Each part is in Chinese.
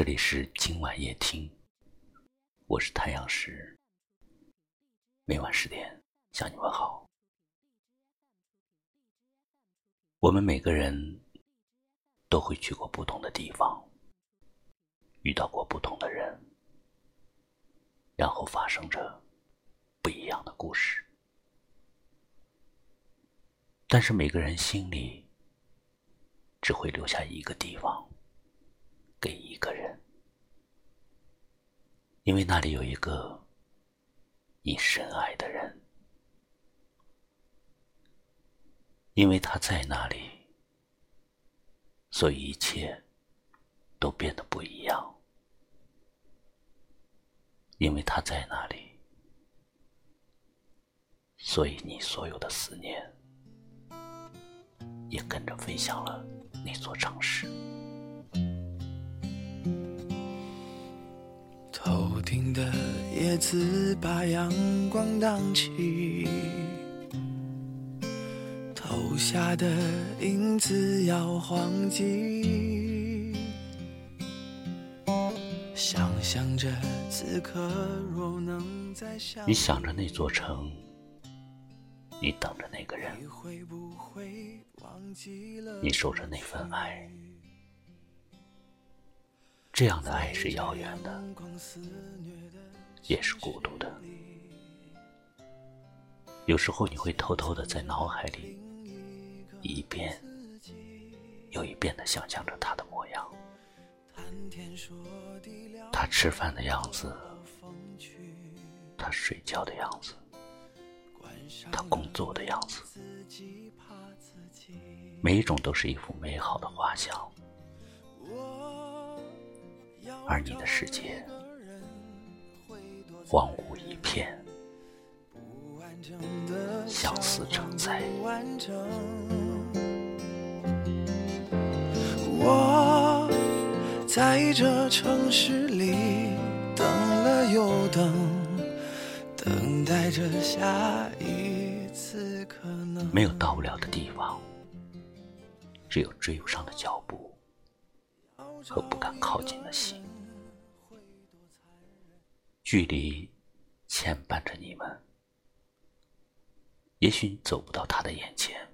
这里是今晚夜听，我是太阳石，每晚十点向你问好。我们每个人都会去过不同的地方，遇到过不同的人，然后发生着不一样的故事。但是每个人心里只会留下一个地方。给一个人，因为那里有一个你深爱的人，因为他在那里，所以一切都变得不一样。因为他在那里，所以你所有的思念也跟着飞向了那座城市。头顶的叶子把阳光荡起，投下的影子摇晃起，想象着此刻若能再相你想着那座城，你等着那个人，你会不会忘记了你守着那份爱。这样的爱是遥远的，也是孤独的。有时候你会偷偷的在脑海里一遍又一遍的想象着他的模样，他吃饭的样子，他睡觉的样子，他工作的样子，每一种都是一幅美好的画像。而你的世界荒芜一片，相思成灾。我在这城市里等了又等，等待着下一次可能。没有到不了的地方，只有追不上的脚步和不敢靠近的心。距离牵绊着你们，也许你走不到他的眼前，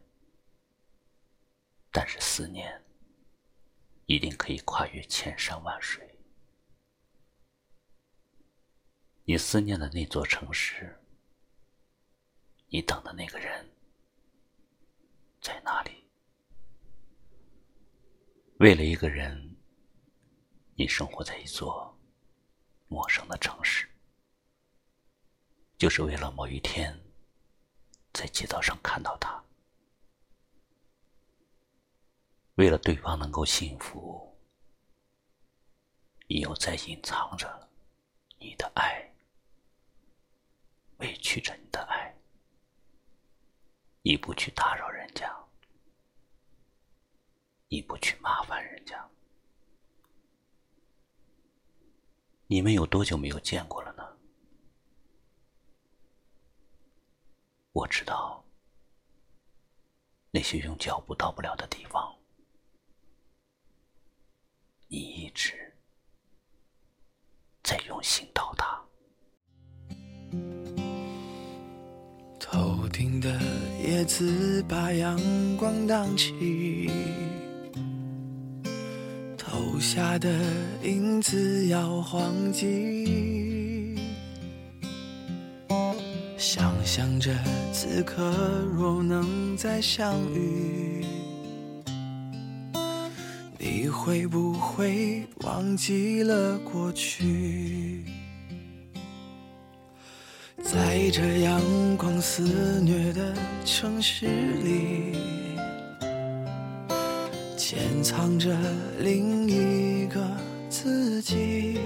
但是思念一定可以跨越千山万水。你思念的那座城市，你等的那个人，在哪里？为了一个人，你生活在一座。陌生的城市，就是为了某一天在街道上看到他，为了对方能够幸福，你又在隐藏着你的爱，委屈着你的爱，你不去打扰人家，你不去麻烦人家。你们有多久没有见过了我知道，那些用脚步到不了的地方，你一直在用心到达。头顶的叶子把阳光荡起。投下的影子摇晃起，想着此刻若能再相遇，你会不会忘记了过去？在这阳光肆虐的城市里。潜藏着另一个自己，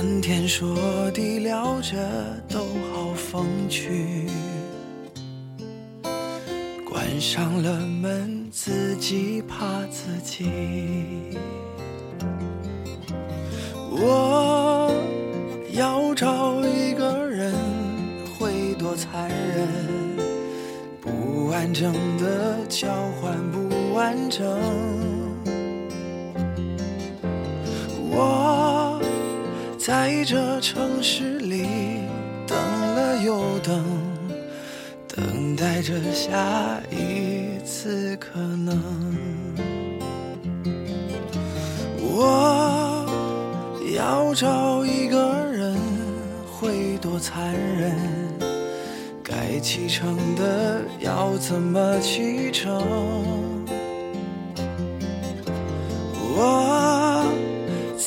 谈天说地聊着都好风趣，关上了门自己怕自己。我要找一个人会多残忍？不完整的交换不完整，在这城市里等了又等，等待着下一次可能。我要找一个人，会多残忍？该启程的要怎么启程？我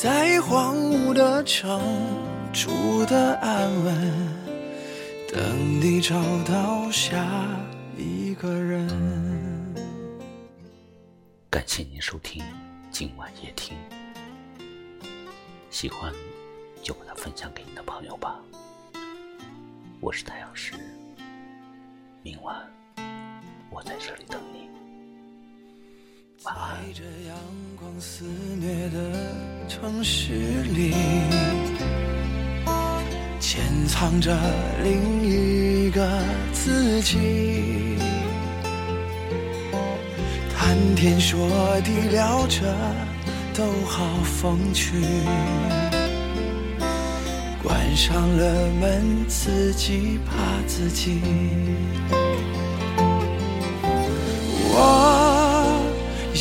在荒芜的城住的安稳，等你找到下一个人。感谢您收听今晚夜听，喜欢就把它分享给你的朋友吧。我是太阳石，明晚我在这里等你。在这阳光肆虐的城市里，潜藏着另一个自己。谈天说地聊着都好风趣，关上了门，自己怕自己。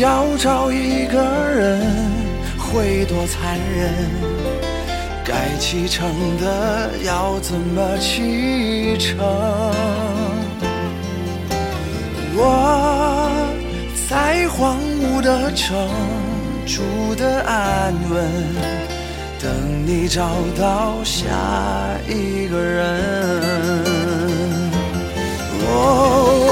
要找一个人，会多残忍？该启程的要怎么启程？我在荒芜的城住的安稳，等你找到下一个人。我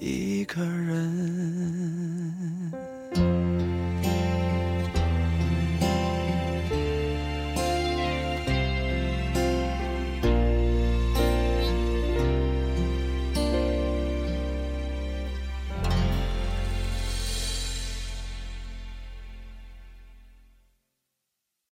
一个人。